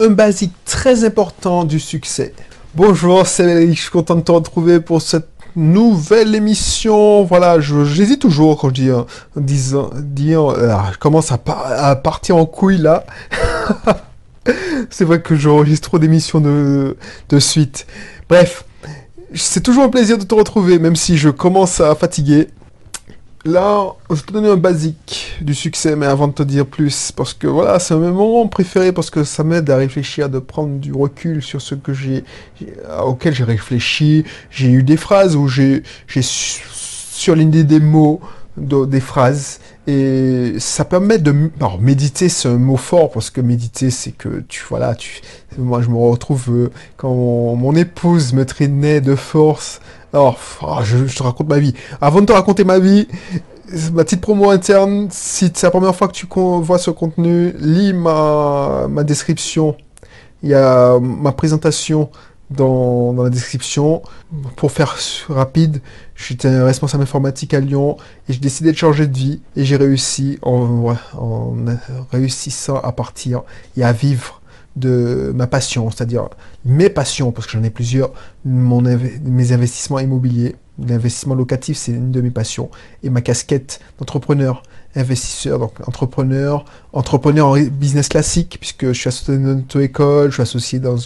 un basique très important du succès. Bonjour, c'est je suis content de te retrouver pour cette nouvelle émission. Voilà, j'hésite toujours quand je dis, euh, disant, dire, euh, je commence à, partir en couille là. c'est vrai que j'enregistre trop d'émissions de suite. Bref, c'est toujours un plaisir de te retrouver, même si je commence à fatiguer. Là, je te donner un basique du succès, mais avant de te dire plus, parce que voilà, c'est un moment préféré parce que ça m'aide à réfléchir, de prendre du recul sur ce que j'ai, auquel j'ai réfléchi. J'ai eu des phrases où j'ai, j'ai surligné des mots, des phrases, et ça permet de, alors méditer, c'est un mot fort parce que méditer, c'est que tu, voilà, tu, moi je me retrouve euh, quand mon, épouse me traînait de force alors, oh, je, te raconte ma vie. Avant de te raconter ma vie, ma petite promo interne, si c'est la première fois que tu vois ce contenu, lis ma, ma description. Il y a ma présentation dans, dans, la description. Pour faire rapide, j'étais responsable informatique à Lyon et j'ai décidé de changer de vie et j'ai réussi en, en réussissant à partir et à vivre de ma passion, c'est-à-dire mes passions, parce que j'en ai plusieurs, mes investissements immobiliers, l'investissement locatif, c'est une de mes passions, et ma casquette d'entrepreneur investisseur, donc entrepreneur, entrepreneur en business classique, puisque je suis associé dans une auto-école, je suis associé dans,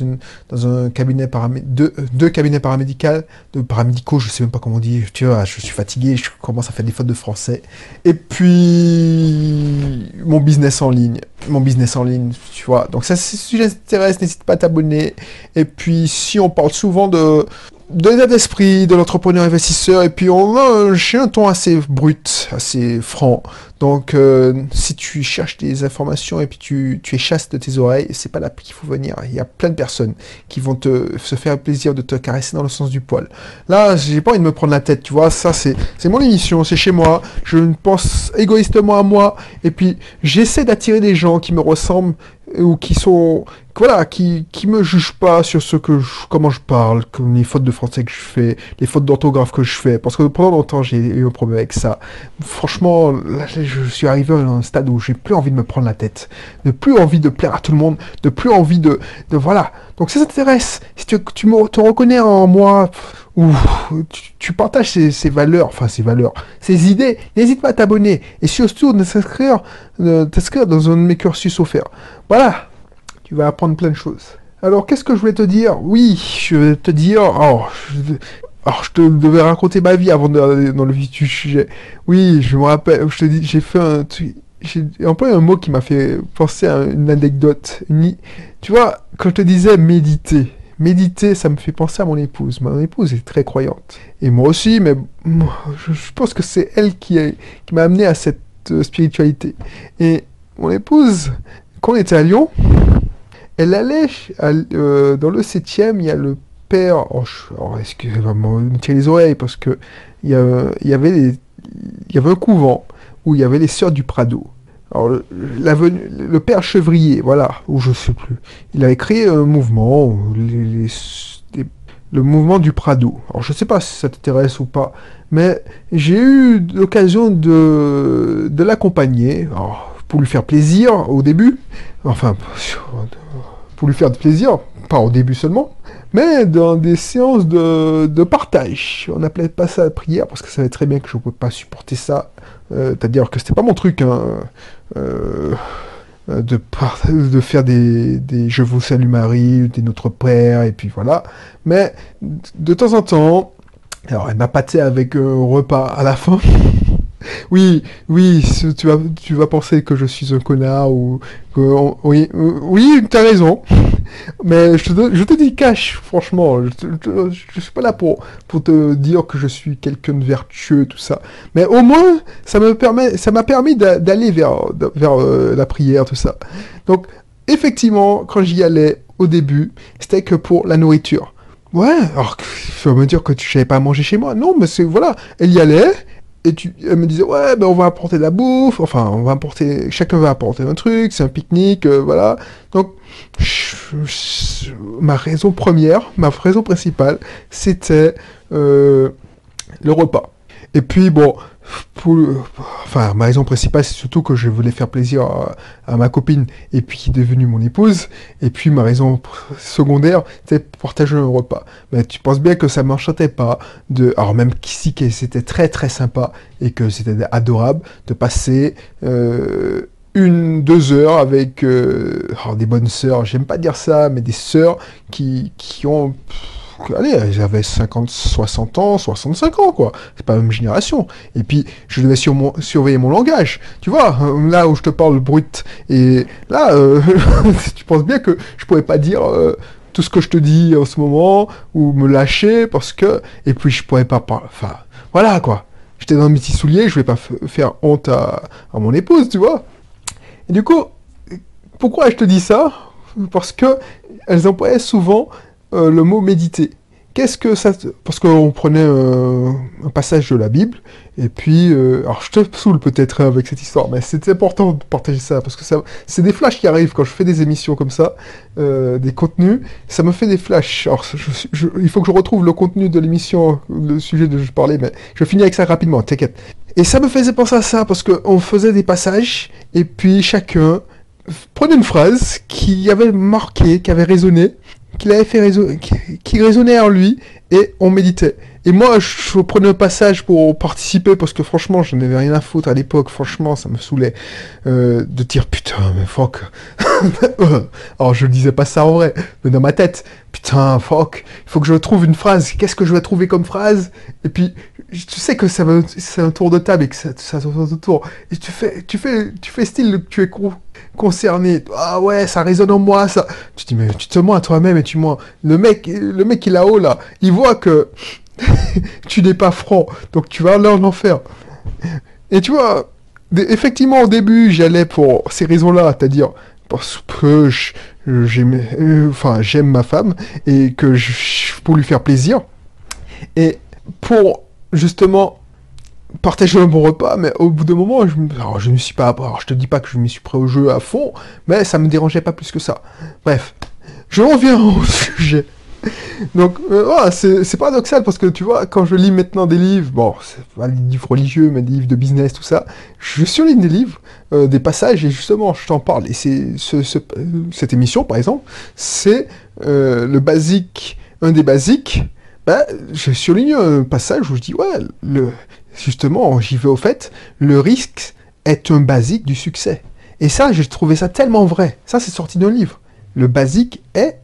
un cabinet paramé deux, deux, cabinets paramédicaux, de paramédicaux, je sais même pas comment on dit, tu vois, je suis fatigué, je commence à faire des fautes de français. Et puis, mon business en ligne, mon business en ligne, tu vois. Donc ça, si sujet t'intéresse, n'hésite pas à t'abonner. Et puis, si on parle souvent de de l'état d'esprit de l'entrepreneur investisseur et puis on a un ton assez brut, assez franc. Donc euh, si tu cherches des informations et puis tu, tu es chasse de tes oreilles, c'est pas là qu'il faut venir. Il y a plein de personnes qui vont te se faire plaisir de te caresser dans le sens du poil. Là, j'ai pas envie de me prendre la tête, tu vois, ça c'est c'est mon émission, c'est chez moi, je pense égoïstement à moi et puis j'essaie d'attirer des gens qui me ressemblent ou qui sont voilà qui qui me jugent pas sur ce que comment je parle comme les fautes de français que je fais les fautes d'orthographe que je fais. Parce que pendant longtemps j'ai eu un problème avec ça. Franchement là je suis arrivé à un stade où j'ai plus envie de me prendre la tête. De plus envie de plaire à tout le monde. De plus envie de de voilà. Donc ça t'intéresse. Si tu, tu me, te reconnais en moi ou tu, partages ces, valeurs, enfin ces valeurs, ces idées, n'hésite pas à t'abonner et surtout de s'inscrire, dans un de mes cursus offerts. Voilà, tu vas apprendre plein de choses. Alors qu'est-ce que je voulais te dire? Oui, je vais te dire, oh, je, alors je te devais raconter ma vie avant d'aller dans le vif du sujet. Oui, je me rappelle, je te dis, j'ai fait un j'ai employé un mot qui m'a fait penser à une anecdote. tu vois, quand je te disais méditer, méditer, ça me fait penser à mon épouse. Mon épouse est très croyante. Et moi aussi, mais je, pense que c'est elle qui, m'a amené à cette euh, spiritualité. Et mon épouse, quand on était à Lyon, elle allait euh, dans le 7e, il y a le père. Oh, oh excusez-moi, me tirer les oreilles parce que il y, y avait un couvent où il y avait les sœurs du Prado. Alors, le, père Chevrier, voilà, ou je sais plus, il avait créé un mouvement, le mouvement du Prado. Alors, je sais pas si ça t'intéresse ou pas, mais j'ai eu l'occasion de l'accompagner, pour lui faire plaisir au début, enfin, pour lui faire plaisir, pas au début seulement, mais dans des séances de, partage. On n'appelait pas ça la prière parce que ça savait très bien que je ne pouvais pas supporter ça. Euh, c'est-à-dire que c'était pas mon truc. Hein, euh, de, de faire des, des Je vous salue Marie, des Notre Père, et puis voilà. Mais de temps en temps, alors elle m'a pâté avec un repas à la fin. Oui, oui, tu vas, tu vas penser que je suis un connard ou que, oui, oui, as raison. Mais je te, je te dis cash, franchement, je, je, suis pas là pour, pour te dire que je suis quelqu'un de vertueux, tout ça. Mais au moins, ça me permet, ça m'a permis d'aller vers, vers euh, la prière, tout ça. Donc, effectivement, quand j'y allais au début, c'était que pour la nourriture. Ouais, alors, vas me dire que tu savais pas manger chez moi. Non, mais c'est, voilà, elle y allait, et tu, elle me disait, ouais, ben on va apporter de la bouffe, enfin, on va apporter, chacun va apporter un truc, c'est un pique-nique, euh, voilà. Donc, ma raison première, ma raison principale, c'était euh, le repas. Et puis, bon, pour, enfin, ma raison principale, c'est surtout que je voulais faire plaisir à, ma copine et puis qui est devenue mon épouse. Et puis ma raison secondaire, c'était partager un repas. Mais tu penses bien que ça m'enchantait pas de, alors même qu'ici, c'était très très sympa et que c'était adorable de passer euh, une, deux heures avec euh, des bonnes sœurs. J'aime pas dire ça, mais des sœurs qui ont allez, j'avais 50, 60 ans, 65 ans, quoi. C'est pas la même génération. Et puis, je devais surveiller mon langage. Tu vois, là où je te parle brut. Et là, euh, tu penses bien que je pourrais pas dire euh, tout ce que je te dis en ce moment, ou me lâcher, parce que... Et puis, je pourrais pas. Enfin, voilà, quoi. J'étais dans mes petits souliers, je vais pas faire honte à, à mon épouse, tu vois. Et du coup, pourquoi je te dis ça? Parce que elles employaient souvent euh, le mot méditer. Qu'est-ce que ça... Parce qu'on prenait euh, un passage de la Bible, et puis... Euh, alors je te saoule peut-être avec cette histoire, mais c'est important de partager ça, parce que ça, c'est des flashs qui arrivent quand je fais des émissions comme ça, des contenus, ça me fait des flashs. Alors il faut que je retrouve le contenu de l'émission, le sujet de je parlais, mais je finis avec ça rapidement, t'inquiète. Et ça me faisait penser à ça, parce qu'on faisait des passages, et puis chacun prenait une phrase qui avait marqué, qui avait résonné, qu'il avait fait qui, résonnait en lui et on méditait. Et moi, je prenais un passage pour participer parce que franchement, je n'avais rien à foutre à l'époque. Franchement, ça me saoulait euh, de dire putain, mais fuck. Alors, je disais pas ça en vrai, mais dans ma tête, putain, fuck. Il faut que je trouve une phrase. Qu'est-ce que je vais trouver comme phrase? Et puis, tu sais que c'est un tour de table et que ça, ça tourne autour. Et tu fais, tu fais, tu fais style tu es concerné. Ah ouais, ça résonne en moi, ça. Tu te dis, mais tu te mens à toi-même et tu mens. Le mec, le mec qui est là-haut, là, il voit que tu n'es pas franc. Donc tu vas aller en enfer. Et tu vois, effectivement, au début, j'allais pour ces raisons-là, c'est-à-dire parce que j'aime euh, enfin, j'aime ma femme et que je, pour lui faire plaisir. Et pour justement partager un bon repas, mais au bout d'un moment, je, alors, je suis pas, alors je te dis pas que je me suis prêt au jeu à fond, mais ça me dérangeait pas plus que ça. Bref, je reviens au sujet. Donc, euh, c'est paradoxal parce que tu vois, quand je lis maintenant des livres, bon, c'est pas des livres religieux, mais des livres de business, tout ça, je surligne des livres, euh, des passages, et justement, je t'en parle. Et c'est ce, cette émission, par exemple, c'est euh, le basique, un des basiques. Bah, je surligne un passage où je dis, ouais, justement, j'y vais au fait, le risque est un basique du succès. Et ça, j'ai trouvé ça tellement vrai. Ça, c'est sorti d'un livre. Le basique est...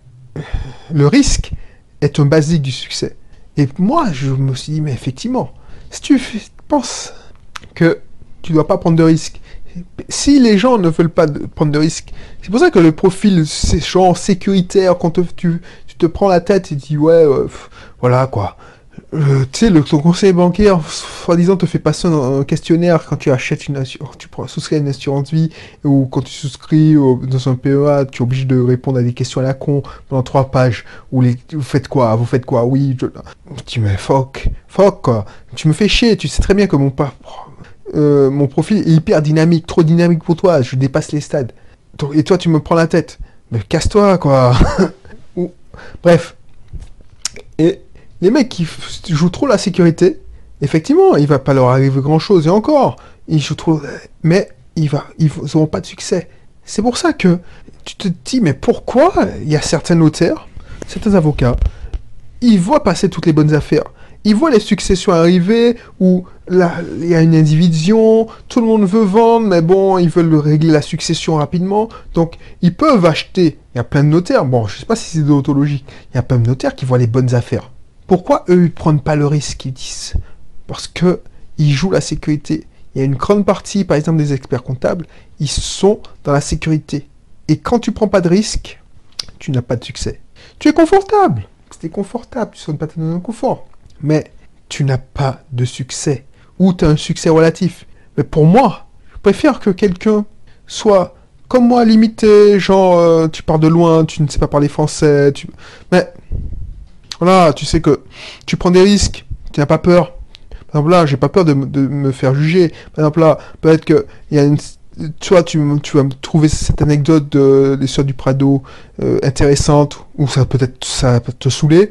Le risque est un basique du succès. Et moi, je me suis dit, mais effectivement, si tu penses que tu dois pas prendre de risques, si les gens ne veulent pas prendre de risques, c'est pour ça que le profil, genre sécuritaire, quand tu, te prends la tête et dis, ouais, euh, voilà quoi, euh, tu sais, ton conseiller bancaire, soi-disant, te fait passer un, questionnaire quand tu achètes une assurance, tu souscris une assurance vie, ou quand tu souscris dans un PEA, tu es obligé de répondre à des questions à la con pendant trois pages, ou les, vous faites quoi, vous faites quoi, oui, je, tu me fuck, fuck, quoi. Tu me fais chier, tu sais très bien que mon, euh, mon profil est hyper dynamique, trop dynamique pour toi, je dépasse les stades. Et toi, tu me prends la tête. Mais casse-toi, quoi. Bref. Les mecs qui jouent trop la sécurité, effectivement, il va pas leur arriver grand chose. Et encore, ils jouent trop, mais ils va, pas de succès. C'est pour ça que tu te dis, mais pourquoi il y a certains notaires, certains avocats, ils voient passer toutes les bonnes affaires. Ils voient les successions arriver, où il y a une indivision, tout le monde veut vendre, mais bon, ils veulent régler la succession rapidement. Donc, ils peuvent acheter. Il y a plein de notaires. Bon, je sais pas si c'est déontologique. Il y a plein de notaires qui voient les bonnes affaires. Pourquoi eux, ils prennent pas le risque, ils disent? Parce que ils jouent la sécurité. Il y a une grande partie, par exemple, des experts comptables, ils sont dans la sécurité. Et quand tu prends pas de risque, tu n'as pas de succès. Tu es confortable. C'est confortable, tu ne pas dans un confort. Mais tu n'as pas de succès. Ou tu as un succès relatif. Mais pour moi, je préfère que quelqu'un soit comme moi limité, genre euh, tu pars de loin, tu ne sais pas parler français, mais voilà, tu sais que tu prends des risques, tu n'as pas peur. Par exemple là, j'ai pas peur de, me faire juger. Par exemple là, peut-être qu'il y a tu vas me trouver cette anecdote de Sœurs du Prado euh, intéressante, ou ça peut-être ça te saouler,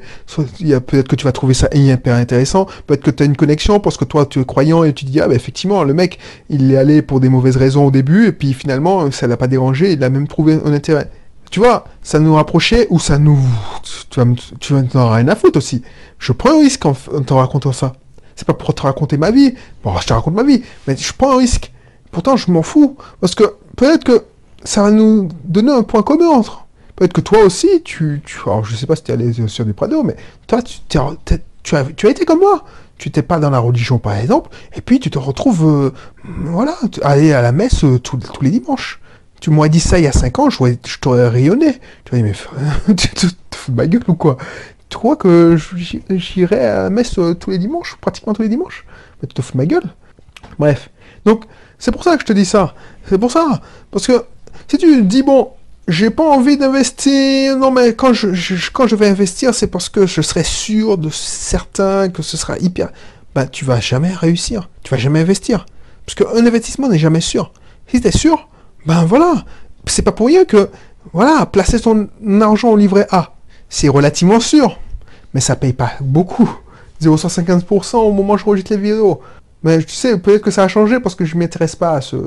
il y a peut-être que tu vas trouver ça hyper intéressant, peut-être que tu as une connexion parce que toi tu es croyant et tu te dis ah bah effectivement le mec il est allé pour des mauvaises raisons au début et puis finalement ça l'a pas dérangé, il a même trouvé un intérêt. Tu vois, ça nous rapprochait ou ça nous tu vas tu vas rien à foutre aussi. Je prends un risque en, te racontant ça. C'est pas pour te raconter ma vie. Bon, je te raconte ma vie, mais je prends un risque. Pourtant, je m'en fous. Parce que peut-être que ça va nous donner un point commun entre. Peut-être que toi aussi, tu, tu. Alors, je sais pas si tu es allé sur du Prado, mais toi, tu, tu, as, tu as été comme moi. Tu n'étais pas dans la religion, par exemple, et puis tu te retrouves. Euh, voilà, aller à la messe euh, tous, les dimanches. Tu m'aurais dit ça il y a 5 ans, je, t'aurais rayonné. Tu m'aurais dit, mais tu te fous ma gueule ou quoi? Tu crois que j'irais à messe euh, tous les dimanches, pratiquement tous les dimanches? Mais tu te fous ma gueule Bref. Donc, c'est pour ça que je te dis ça. C'est pour ça. Parce que si tu dis, bon, j'ai pas envie d'investir, non mais quand je, quand je vais investir, c'est parce que je serai sûr de certain que ce sera hyper... Ben, tu vas jamais réussir. Tu vas jamais investir. Parce qu'un investissement n'est jamais sûr. Si tu es sûr, ben voilà. C'est pas pour rien que, voilà, placer ton argent au livret A, c'est relativement sûr. Mais ça paye pas beaucoup. 0,150% au moment où je rejette les vidéos. Mais tu sais, peut-être que ça a changé parce que je m'intéresse pas à ce,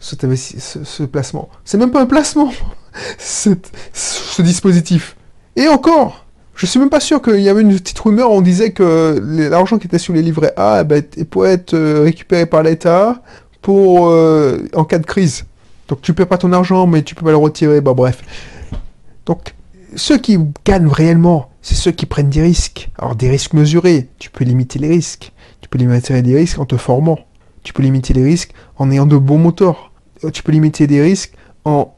ce, placement. C'est même pas un placement, ce dispositif. Et encore, je suis même pas sûr qu'il y avait une petite rumeur, on disait que l'argent qui était sur les livrets A eh ben, pourrait être euh, récupéré par l'État pour euh, en cas de crise. Donc tu perds pas ton argent, mais tu peux pas le retirer. Bah bref. Donc ceux qui gagnent réellement, c'est ceux qui prennent des risques. Alors des risques mesurés, tu peux limiter les risques. Tu peux limiter les risques en te formant. Tu peux limiter les risques en ayant de bons moteurs. Euh, tu peux limiter des risques en,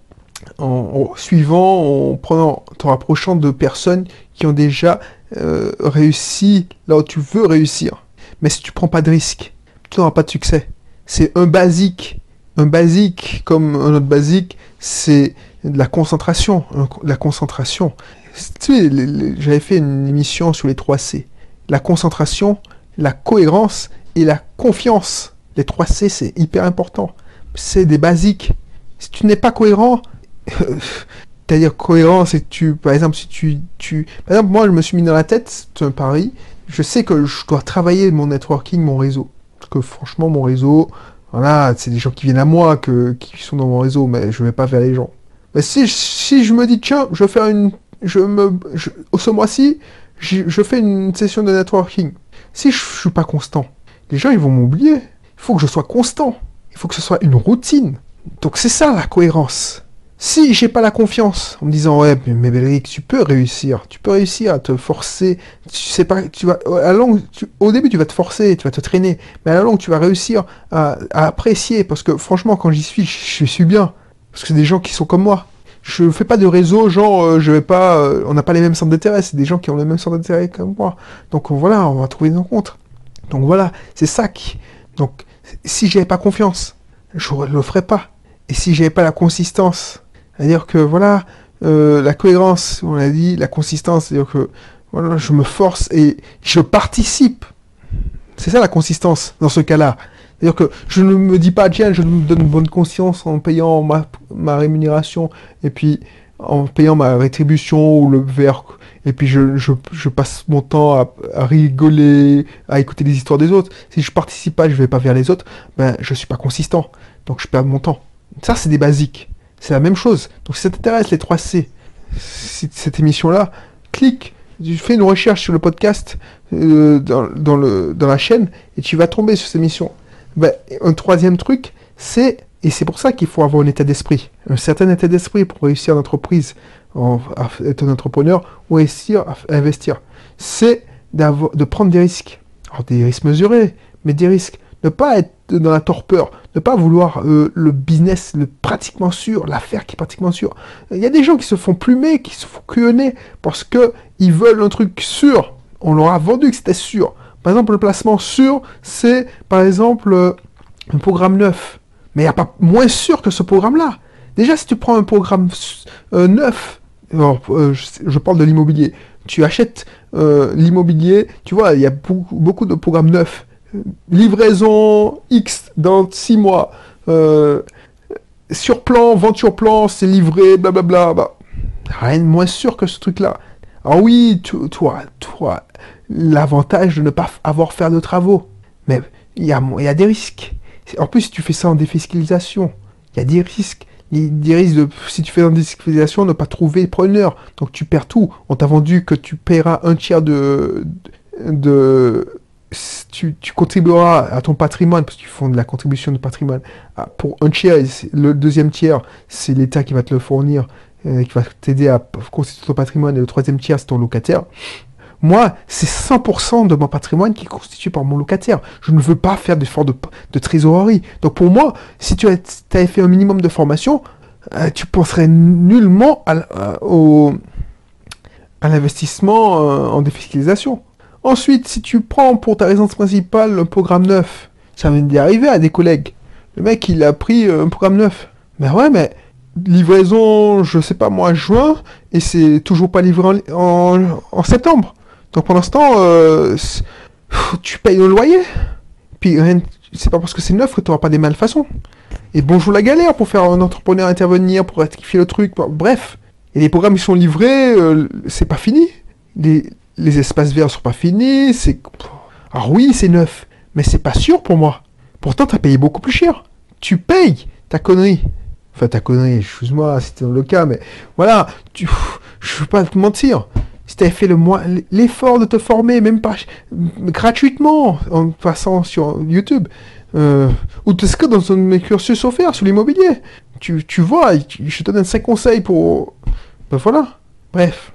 en, suivant, en prenant, te rapprochant de personnes qui ont déjà euh, réussi là où tu veux réussir. Mais si tu prends pas de risques, tu n'auras pas de succès. C'est un basique. Un basique comme un autre basique, c'est de la concentration. La concentration. Tu sais, j'avais fait une émission sur les 3 C. La concentration, la cohérence et la confiance. Les 3 C, c'est hyper important. C'est des basiques. Si tu n'es pas cohérent, c'est-à-dire cohérent, c'est que tu, par exemple, si tu, tu, par exemple, moi, je me suis mis dans la tête, c'est un pari, je sais que je dois travailler mon networking, mon réseau. Parce que franchement, mon réseau, voilà, c'est des gens qui viennent à moi, qui sont dans mon réseau, mais je vais pas vers les gens. Mais si, si je me dis, tiens, je vais faire une, je me, au ce mois-ci, je fais une session de networking. Si je suis pas constant, les gens ils vont m'oublier. Il faut que je sois constant. Il faut que ce soit une routine. Donc c'est ça la cohérence. Si j'ai pas la confiance en me disant ouais mais Belric tu peux réussir, tu peux réussir à te forcer, tu sais pas, tu vas à au début tu vas te forcer, tu vas te traîner, mais à la longue tu vas réussir à, apprécier parce que franchement quand j'y suis je, suis bien parce que c'est des gens qui sont comme moi. Je fais pas de réseau genre euh, je vais pas, euh, on n'a pas les mêmes centres d'intérêt, c'est des gens qui ont les mêmes centres d'intérêt que moi. Donc voilà, on va trouver une rencontre. Donc voilà, c'est ça qui. Donc si j'avais pas confiance, je ne le ferais pas. Et si j'avais pas la consistance, c'est-à-dire que voilà, euh, la cohérence, on l'a dit, la consistance, c'est-à-dire que voilà, je me force et je participe. C'est ça la consistance dans ce cas-là. C'est-à-dire que je ne me dis pas, tiens, je me donne bonne conscience en payant ma, ma rémunération et puis en payant ma rétribution ou le verre. Et puis je, je, passe mon temps à, à, rigoler, à écouter les histoires des autres. Si je participe pas, je vais pas vers les autres, ben je suis pas consistant. Donc je perds mon temps. Ça, c'est des basiques. C'est la même chose. Donc si ça t'intéresse, les 3 C, cette émission-là, clique, fais une recherche sur le podcast euh, dans, la chaîne et tu vas tomber sur cette émission. Ben, un troisième truc, c'est, et c'est pour ça qu'il faut avoir un état d'esprit, un certain état d'esprit pour réussir en entreprise, à être un entrepreneur ou réussir à investir. C'est de prendre des risques. Alors des risques mesurés, mais des risques. Ne pas être dans la torpeur, ne pas vouloir euh, le business le pratiquement sûr, l'affaire qui est pratiquement sûre. Il y a des gens qui se font plumer, qui se font cueillir parce que ils veulent un truc sûr. On leur a vendu que c'était sûr. Par exemple, le placement sûr, c'est par exemple euh, un programme neuf. Mais il n'y a pas moins sûr que ce programme-là. Déjà, si tu prends un programme euh, neuf, je, parle de l'immobilier, tu achètes l'immobilier, tu vois, il y a beaucoup, beaucoup, de programmes neufs. Livraison X dans 6 mois. sur plan, vente sur plan, c'est livré, blablabla. Bah, rien de moins sûr que ce truc-là. Ah oui, toi, toi, l'avantage de ne pas avoir faire de travaux. Mais il y a, y a des risques. En plus, si tu fais ça en défiscalisation, il y a des risques. Des risques de, si tu fais en défiscalisation, ne pas trouver preneur. Donc tu perds tout. On t'a vendu que tu paieras un tiers de, de, tu, contribueras à ton patrimoine, parce qu'ils font de la contribution de patrimoine, pour un tiers, le deuxième tiers, c'est l'État qui va te le fournir, euh, qui va t'aider à constituer ton patrimoine, et le troisième tiers, c'est ton locataire. Moi, c'est 100% de mon patrimoine qui est constitué par mon locataire. Je ne veux pas faire d'efforts de, de, trésorerie. Donc pour moi, si tu avais fait un minimum de formation, euh, tu penserais nullement à, euh, à l'investissement en défiscalisation. Ensuite, si tu prends pour ta résidence principale un programme neuf, ça vient d'y arriver à des collègues. Le mec, il a pris euh, un programme neuf. Mais ouais, mais livraison, je sais pas moi, juin, et c'est toujours pas livré en, septembre. Donc pour l'instant, euh, tu payes le loyer. Puis c'est pas parce que c'est neuf que tu n'auras pas des malfaçons. Et bonjour la galère pour faire un entrepreneur intervenir, pour rectifier le truc. Bref. Et les programmes, ils sont livrés, euh, c'est pas fini. Les espaces verts sont pas finis, c'est... Alors oui, c'est neuf, mais c'est pas sûr pour moi. Pourtant, t'as payé beaucoup plus cher. Tu payes ta connerie. Enfin, ta connerie, excuse-moi, c'était le cas, mais voilà, tu... je veux pas te mentir. Si t'avais fait le l'effort de te former, même pas gratuitement, en passant sur YouTube, euh, ou est-ce que dans mes cursus offerts sur l'immobilier, tu, tu vois, je te donne 5 conseils pour... Ben voilà. Bref.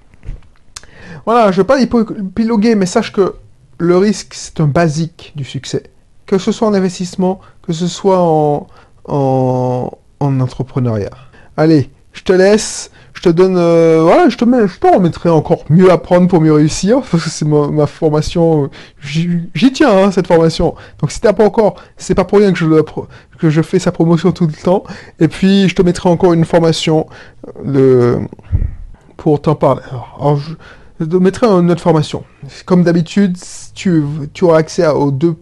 Voilà, je ne veux pas épiloguer, mais sache que le risque, c'est un basique du succès. Que ce soit en investissement, que ce soit en, en, entrepreneuriat. Allez, je te laisse. Je te donne, euh, voilà, je te mets, je te remettrai encore mieux apprendre pour mieux réussir, c'est ma, formation, j'y tiens, hein, cette formation. Donc si t'as pas encore, c'est pas pour rien que je, fais sa promotion tout le temps. Et puis, je te mettrai encore une formation, le, pour t'en parler. Je mettrai une autre formation. Comme d'habitude, tu, tu auras accès aux deux,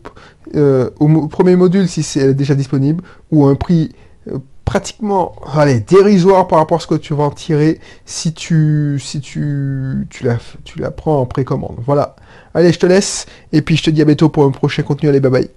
euh, au premier module si c'est déjà disponible, ou un prix euh, pratiquement allez, dérisoire par rapport à ce que tu vas en tirer si tu, si tu, tu, la, tu la prends en précommande. Voilà. Allez, je te laisse, et puis je te dis à bientôt pour un prochain contenu. Allez, bye bye.